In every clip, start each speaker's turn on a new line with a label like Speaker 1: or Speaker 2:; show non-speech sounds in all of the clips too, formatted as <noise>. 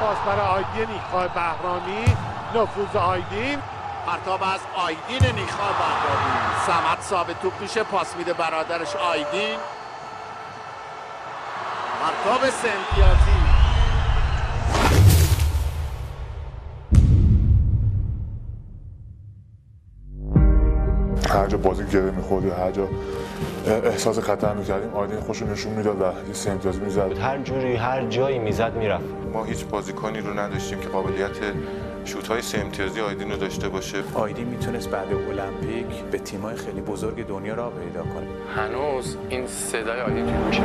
Speaker 1: پاس برای آیدین نیکای بهرامی. نفوذ آیدین.
Speaker 2: پرتاب از آیدین نیخا بهرامی. سمت ثابت توپ میشه. پاس میده برادرش آیدین. پرتاب سمتیازی
Speaker 3: هر جا بازی گره می‌خورد یا هر جا احساس خطر می‌کردیم آیدین خوش نشون می‌داد و یه سه امتیازی می‌زد.
Speaker 4: هر جوری هر جایی می‌زد می‌رفت.
Speaker 5: ما هیچ بازیکنی رو نداشتیم که قابلیت شوت های سه امتیازی آیدین رو داشته باشه.
Speaker 6: آیدین می‌تونست بعد المپیک به تیمای خیلی بزرگ دنیا را پیدا کنه.
Speaker 7: هنوز این صدای آیدین توی گوش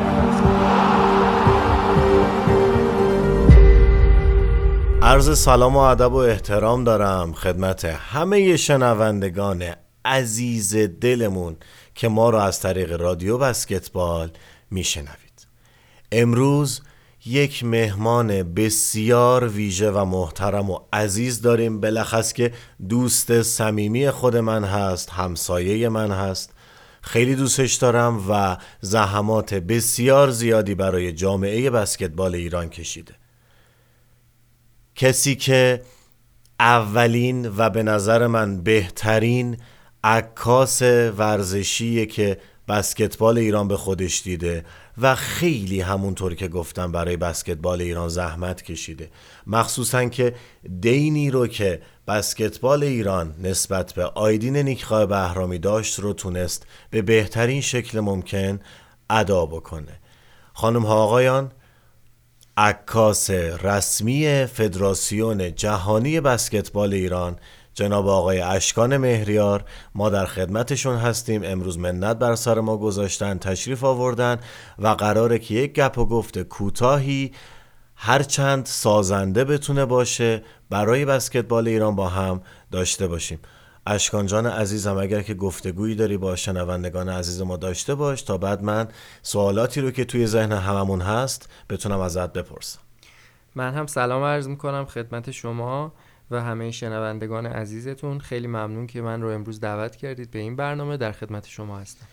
Speaker 8: عرض سلام و ادب و احترام دارم خدمت همه شنوندگان عزیز دلمون که ما را از طریق رادیو بسکتبال میشنوید. امروز یک مهمان بسیار ویژه و محترم و عزیز داریم. بلخص که دوست صمیمی خود من هست همسایه من هست. خیلی دوستش دارم و زحمات بسیار زیادی برای جامعه بسکتبال ایران کشیده. کسی که اولین و به نظر من بهترین عکاس ورزشیه که بسکتبال ایران به خودش دیده و خیلی همونطور که گفتم برای بسکتبال ایران زحمت کشیده. مخصوصا که دینی رو که بسکتبال ایران نسبت به آیدین نیکخواه بهرامی داشت رو تونست به بهترین شکل ممکن ادا بکنه. خانم ها آقایان عکاس رسمی فدراسیون جهانی بسکتبال ایران جناب آقای اشکان مهریار ما در خدمتشون هستیم. امروز منت بر سر ما گذاشتن تشریف آوردن و قراره که یک گپ و گفت کوتاهی هرچند سازنده بتونه باشه برای بسکتبال ایران با هم داشته باشیم. اشکان جان عزیزم اگر که گفتگویی داری با شنوندگان عزیز ما داشته باش تا بعد من سوالاتی رو که توی ذهن هممون هست بتونم ازت بپرسم.
Speaker 9: من هم سلام عرض می‌کنم خدمت شما. و همه شنوندگان عزیزتون خیلی ممنون که من رو امروز دعوت کردید به این برنامه. در خدمت شما هستم.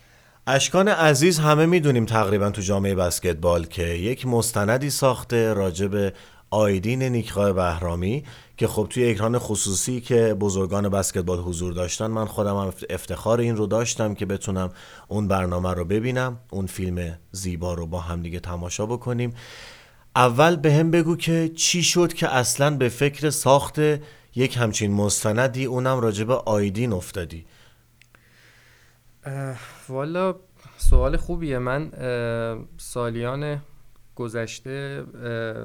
Speaker 8: اشکان عزیز همه می‌دونیم تقریبا تو جامعه بسکتبال که یک مستندی ساخته راجب آیدین نیکخواه بهرامی که خب توی اکران خصوصی که بزرگان بسکتبال حضور داشتن من خودم هم افتخار این رو داشتم که بتونم اون برنامه رو ببینم اون فیلم زیبا رو با هم دیگه تماشا بکنیم. اول به هم بگو که چی شد که اصلا به فکر ساخت یک همچین مستندی اونم راجب آیدین افتادی؟
Speaker 9: والا سوال خوبیه. من سالیان گذشته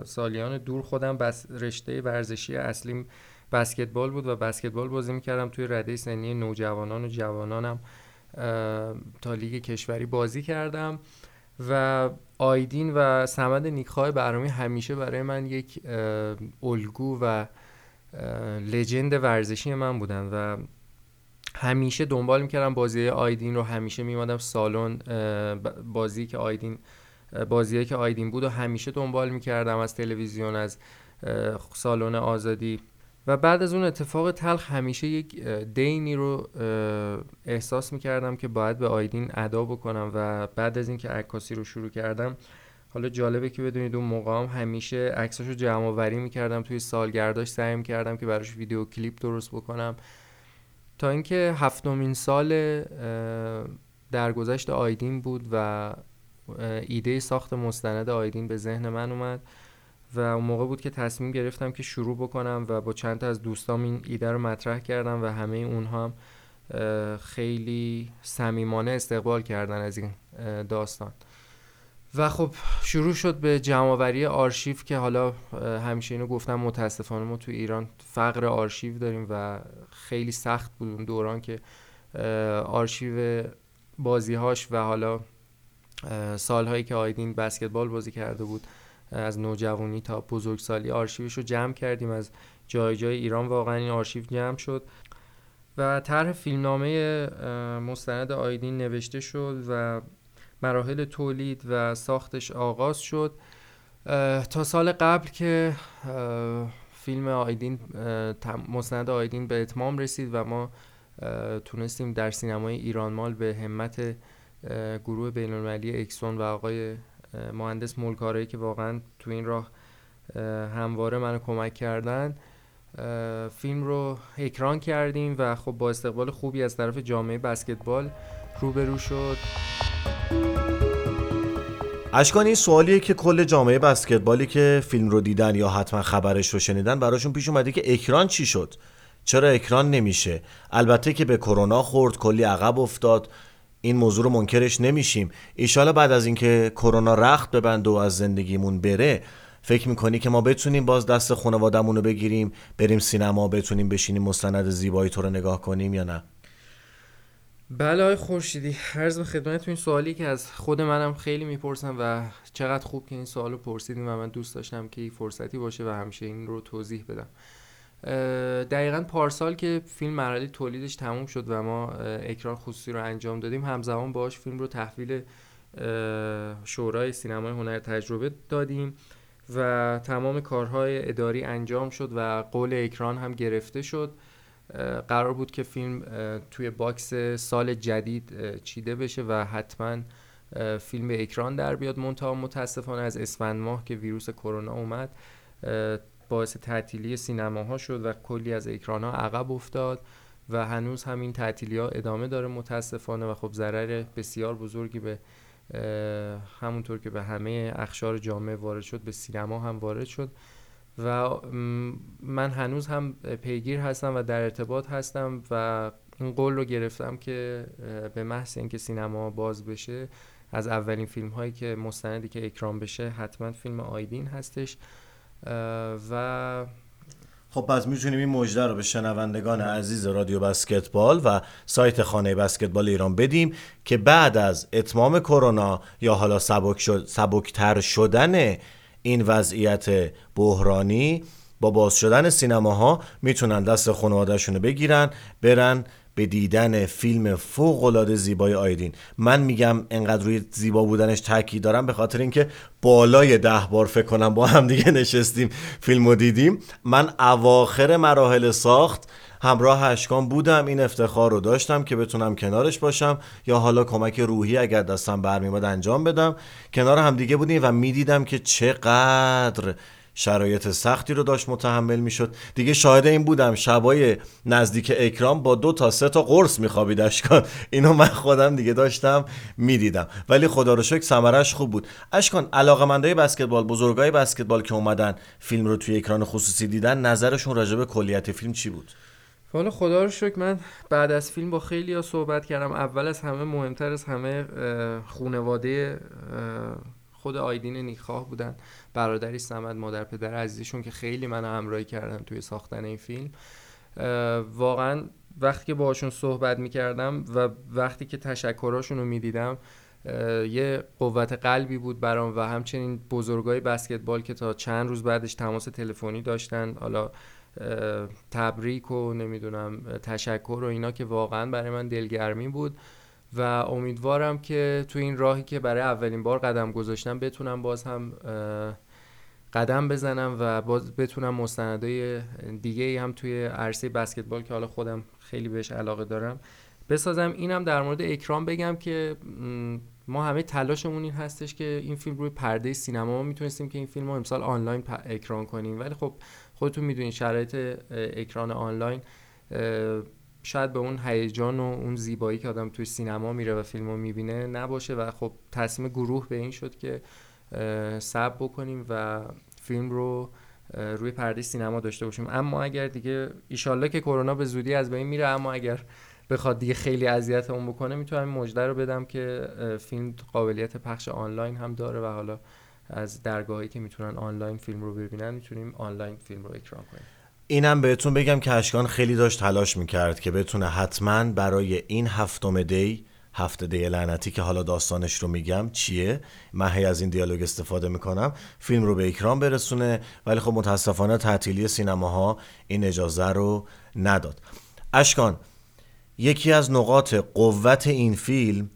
Speaker 9: سالیان دور خودم بس رشته ورزشی اصلیم بسکتبال بود و بسکتبال بازی می‌کردم. توی رده سنی نوجوانان و جوانانم تا لیگ کشوری بازی کردم. و آیدین و سمد نیکخواه برنامه همیشه برای من یک الگو و لجند ورزشی من بودن و همیشه دنبال می‌کردم بازی آیدین رو. همیشه میمادم سالن بازی که آیدین بازی که آیدین بود و همیشه دنبال می‌کردم. از تلویزیون از سالن آزادی. و بعد از اون اتفاق تلخ همیشه یک دینی رو احساس می‌کردم که باید به آیدین ادا بکنم و بعد از اینکه عکاسی رو شروع کردم حالا جالبه که بدونید اون موقع هم همیشه عکساشو جمع آوری می‌کردم توی سالگرداش سعی کردم که براش ویدیو کلیپ درست بکنم. تا اینکه هفتمین سال درگذشت آیدین بود و ایده ساخت مستند آیدین به ذهن من اومد. و اون موقع بود که تصمیم گرفتم که شروع بکنم و با چند تا از دوستام این ایده رو مطرح کردم و همه اونها هم خیلی صمیمانه استقبال کردن از این داستان. و خب شروع شد به جمعآوری آرشیو که حالا همیشه اینو گفتم متاسفانه ما تو ایران فقر آرشیو داریم و خیلی سخت بود اون دوران که آرشیو بازیهاش و حالا سالهایی که آیدین بسکتبال بازی کرده بود از نوجوانی تا بزرگسالی آرشیوش رو جمع کردیم. از جای جای ایران واقعا این آرشیو جمع شد. و طرح فیلمنامه مستند آیدین نوشته شد و مراحل تولید و ساختش آغاز شد. تا سال قبل که فیلم آیدین مستند آیدین به اتمام رسید و ما تونستیم در سینمای ایران مال به همت گروه بین المللی اکسون و آقای مهندس مولکارایی که واقعا تو این راه همواره منو کمک کردن. فیلم رو اکران کردیم و خب با استقبال خوبی از طرف جامعه بسکتبال روبرو شد.
Speaker 8: اشکان این سوالیه که کل جامعه بسکتبالی که فیلم رو دیدن یا حتما خبرش رو شنیدن براشون پیش اومده که اکران چی شد؟ چرا اکران نمیشه؟ البته که به کرونا خورد کلی عقب افتاد. این موضوع رو منکرش نمیشیم. ایشالا بعد از اینکه کرونا رخت ببنده و از زندگیمون بره فکر می‌کنی که ما بتونیم باز دست خانوادمون رو بگیریم بریم سینما بتونیم بشینیم مستند زیبایی تو رو نگاه کنیم یا نه؟
Speaker 9: بله آقای خورشیدی عرض به خدمتتون این سوالی که از خود منم خیلی می‌پرسم و چقدر خوب که این سوال رو پرسیدیم و من دوست داشتم که این فرصتی باشه و همیشه این رو توضیح بدم. دقیقا پارسال که فیلم مرحله تولیدش تموم شد و ما اکران خصوصی رو انجام دادیم همزمان باش فیلم رو تحویل شورای سینمای هنر تجربه دادیم و تمام کارهای اداری انجام شد و قول اکران هم گرفته شد. قرار بود که فیلم توی باکس سال جدید چیده بشه و حتما فیلم به اکران در بیاد. منتها متاسفانه از اسفند ماه که ویروس کرونا اومد باعث تعطیلی سینماها شد و کلی از اکران ها عقب افتاد و هنوز همین تعطیلی ها ادامه داره متاسفانه و خب ضرر بسیار بزرگی به همونطور که به همه اخشار جامعه وارد شد به سینما هم وارد شد و من هنوز هم پیگیر هستم و در ارتباط هستم و این قول رو گرفتم که به محض اینکه سینما باز بشه از اولین فیلم هایی که مستندی که اکرام بشه حتما فیلم آیدین هستش و
Speaker 8: خب پس می‌تونیم این مژده رو به شنوندگان عزیز رادیو بسکتبال و سایت خانه بسکتبال ایران بدیم که بعد از اتمام کرونا یا حالا سبک شد، سبکتر شدن این وضعیت بحرانی با باز شدن سینماها می‌تونن دست خانوادهشون رو بگیرن برن به دیدن فیلم فوق العاده زیبای آیدین. من میگم انقدر روی زیبا بودنش تاکید دارم به خاطر اینکه بالای ده بار فکر کنم با هم دیگه <laughs> نشستیم فیلمو دیدیم. من اواخر مراحل ساخت همراه اشکان بودم این افتخار رو داشتم که بتونم کنارش باشم یا حالا کمک روحی اگر دستم برمیاد انجام بدم. کنار هم دیگه بودیم و می‌دیدم که چقدر شرایط سختی رو داشت متحمل می‌شد. دیگه شاهد این بودم شبای نزدیک اکرام با دو تا سه تا قرص میخوابید اشکان اینو من خودم دیگه داشتم می‌دیدم. ولی خدا رو شکر ثمرش خوب بود. اشکان علاقمندای بسکتبال بزرگای بسکتبال که اومدن فیلم رو توی اکران خصوصی دیدن نظرشون راجع به کلیت فیلم چی بود؟
Speaker 9: حالا خدا رو شکر من بعد از فیلم با خیلی ها صحبت کردم. اول از همه مهمتر از همه خونواده خود آیدین نیخواه بودن. برادری سمد مادر پدر عزیزشون که خیلی منو همراهی کردن توی ساختن این فیلم. واقعا وقتی که باشون صحبت می‌کردم و وقتی که تشکراشون رو می‌دیدم یه قوت قلبی بود برام و همچنین بزرگای بسکتبال که تا چند روز بعدش تماس تلفنی داشتن حالا تبریک و نمی‌دونم تشکر و اینا که واقعا برای من دلگرمی بود. و امیدوارم که تو این راهی که برای اولین بار قدم گذاشتم بتونم باز هم قدم بزنم و باز بتونم مستندای دیگه ای هم توی عرصه بسکتبال که حالا خودم خیلی بهش علاقه دارم بسازم. اینم در مورد اکرام بگم که ما همه تلاشمون این هستش که این فیلم روی پرده سینما ما می‌تونستیم که این فیلم رو امسال آنلاین اکران کنیم. ولی خب خودتون می‌دونین شرایط اکران آنلاین شاید به اون هیجان و اون زیبایی که آدم توی سینما میره و فیلم رو می‌بینه نباشه و خب تصمیم گروه به این شد که سب بکنیم و فیلم رو روی پرده سینما داشته باشیم. اما اگر دیگه ایشالله که کرونا به زودی از بین میره اما اگر بخواد دیگه خیلی اذیت اون بکنه می‌تونم مژده رو بدم که فیلم قابلیت پخش آنلاین هم داره و حالا از درگاهی که می‌تونن آنلاین فیلم رو ببینن می‌تونیم آنلاین فیلم رو اکران کنیم.
Speaker 8: اینم بهتون بگم که اشکان خیلی داشت تلاش می‌کرد که بتونه حتما برای این هفتم دی هفته دی لعنتی که حالا داستانش رو میگم چیه؟ من هی از این دیالوگ استفاده می‌کنم. فیلم رو به اکرام برسونه ولی خب متاسفانه تعطیلی سینماها این اجازه رو نداد. اشکان یکی از نقاط قوت این فیلم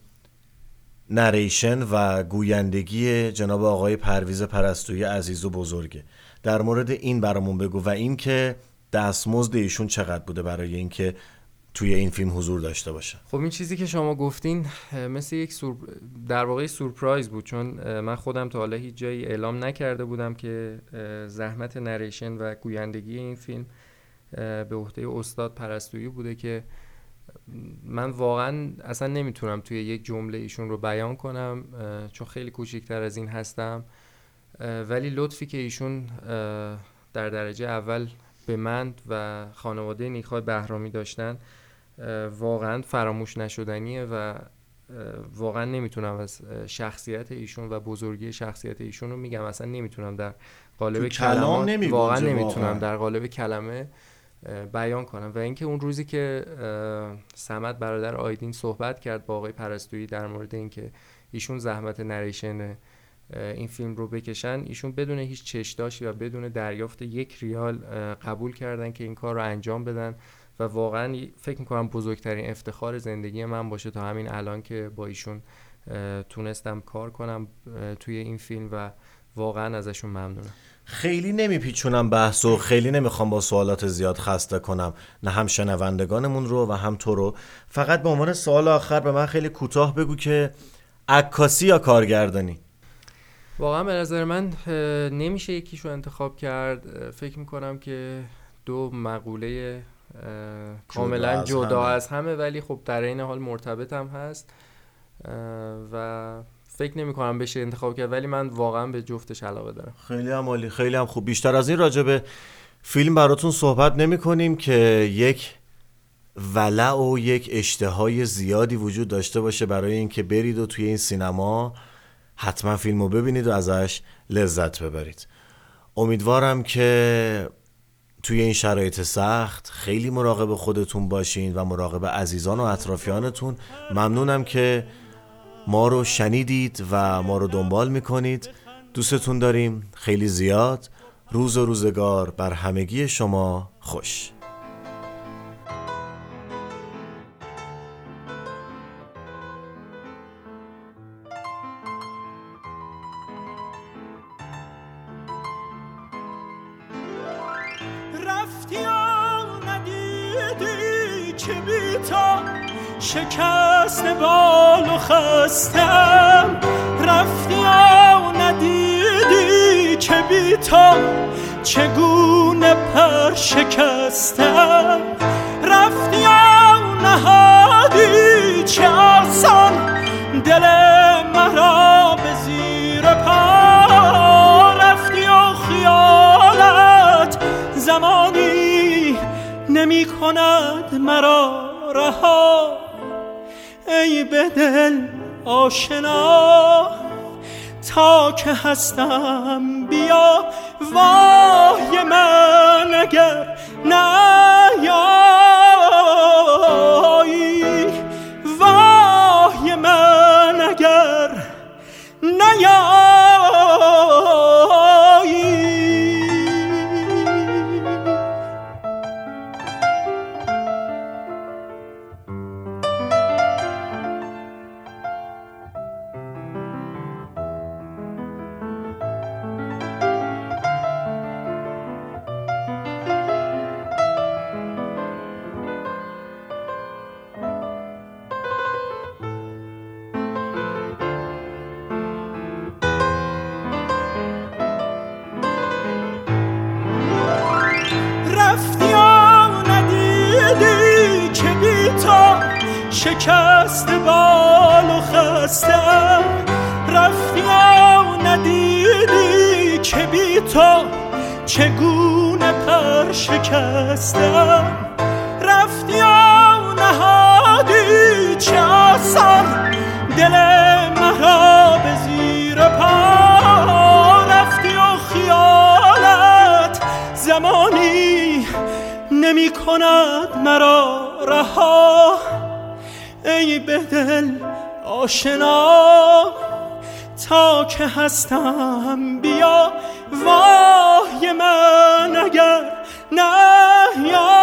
Speaker 8: نریشن و گویندگی جناب آقای پرویز پرستوی عزیز و بزرگه. در مورد این برامون بگو و اینکه دستمزد ایشون چقدر بوده برای اینکه توی این فیلم حضور داشته باشه.
Speaker 9: خب این چیزی که شما گفتین مثل یک سور... در واقع سورپرایز بود چون من خودم تا حالا هیچ جایی اعلام نکرده بودم که زحمت نریشن و گویندگی این فیلم به عهده استاد پرستویی بوده که من واقعا اصلا نمی‌تونم توی یک جمله ایشون رو بیان کنم چون خیلی کوچکتر از این هستم. ولی لطفی که ایشون در درجه اول به من و خانواده نیکای بهرامی داشتن واقعا فراموش نشدنیه و واقعا نمی‌تونم از شخصیت ایشون و بزرگی شخصیت ایشون رو میگم. اصلا نمی‌تونم در قالب کلمه واقعا نمی‌تونم در قالب کلمه بیان کنم. و اینکه اون روزی که سمت برادر آیدین صحبت کرد با آقای پرستویی در مورد اینکه ایشون زحمت نریشن این فیلم رو بکشن ایشون بدون هیچ چشداشی و بدون دریافت یک ریال قبول کردن که این کار رو انجام بدن. و واقعا فکر می‌کنم بزرگترین افتخار زندگی من باشه تا همین الان که با ایشون تونستم کار کنم توی این فیلم و واقعا ازشون ممنونم.
Speaker 8: خیلی نمیپیچونم بحث و خیلی نمی‌خوام با سوالات زیاد خسته کنم. نه هم شنوندگانمون رو و هم تو رو. فقط به عنوان سوال آخر به من خیلی کوتاه بگو که عکاسی یا کارگردانی؟
Speaker 9: واقعا به نظر من نمیشه یکیش رو انتخاب کرد. فکر می‌کنم که دو مقوله کاملا جدا از همه ولی خب در این حال مرتبط هم هست. و فکر نمی کنم بشه انتخاب کرد ولی من واقعا به جفتش علاقه دارم.
Speaker 8: خیلی هم عالی خیلی هم خوب. بیشتر از این راجبه فیلم براتون صحبت نمی کنیم که یک ولع و یک اشتهای زیادی وجود داشته باشه برای اینکه برید و توی این سینما حتما فیلم رو ببینید و ازش لذت ببرید. امیدوارم که توی این شرایط سخت خیلی مراقب خودتون باشین و مراقب عزیزان و اطرافیانتون. ممنونم که ما رو شنیدید و ما رو دنبال می‌کنید. دوستتون داریم. خیلی زیاد. روز و روزگار بر همگی شما. خوش.
Speaker 10: چگونه پر شکستم رفتی یا نهادی چه آسان. دل مرا به زیر پا. رفتی و خیالت زمانی نمی کند مرا رها. ای به دل آشنا. تا که هستم بیا. وای من اگر نیایی چگونه پر شکستم رفتی نهادی چه آسان دل مرا به زیر پا. رفتی و خیالت زمانی نمی کند مرا رها. ای به دل آشنا تا که هستم بیا وای من اگر نه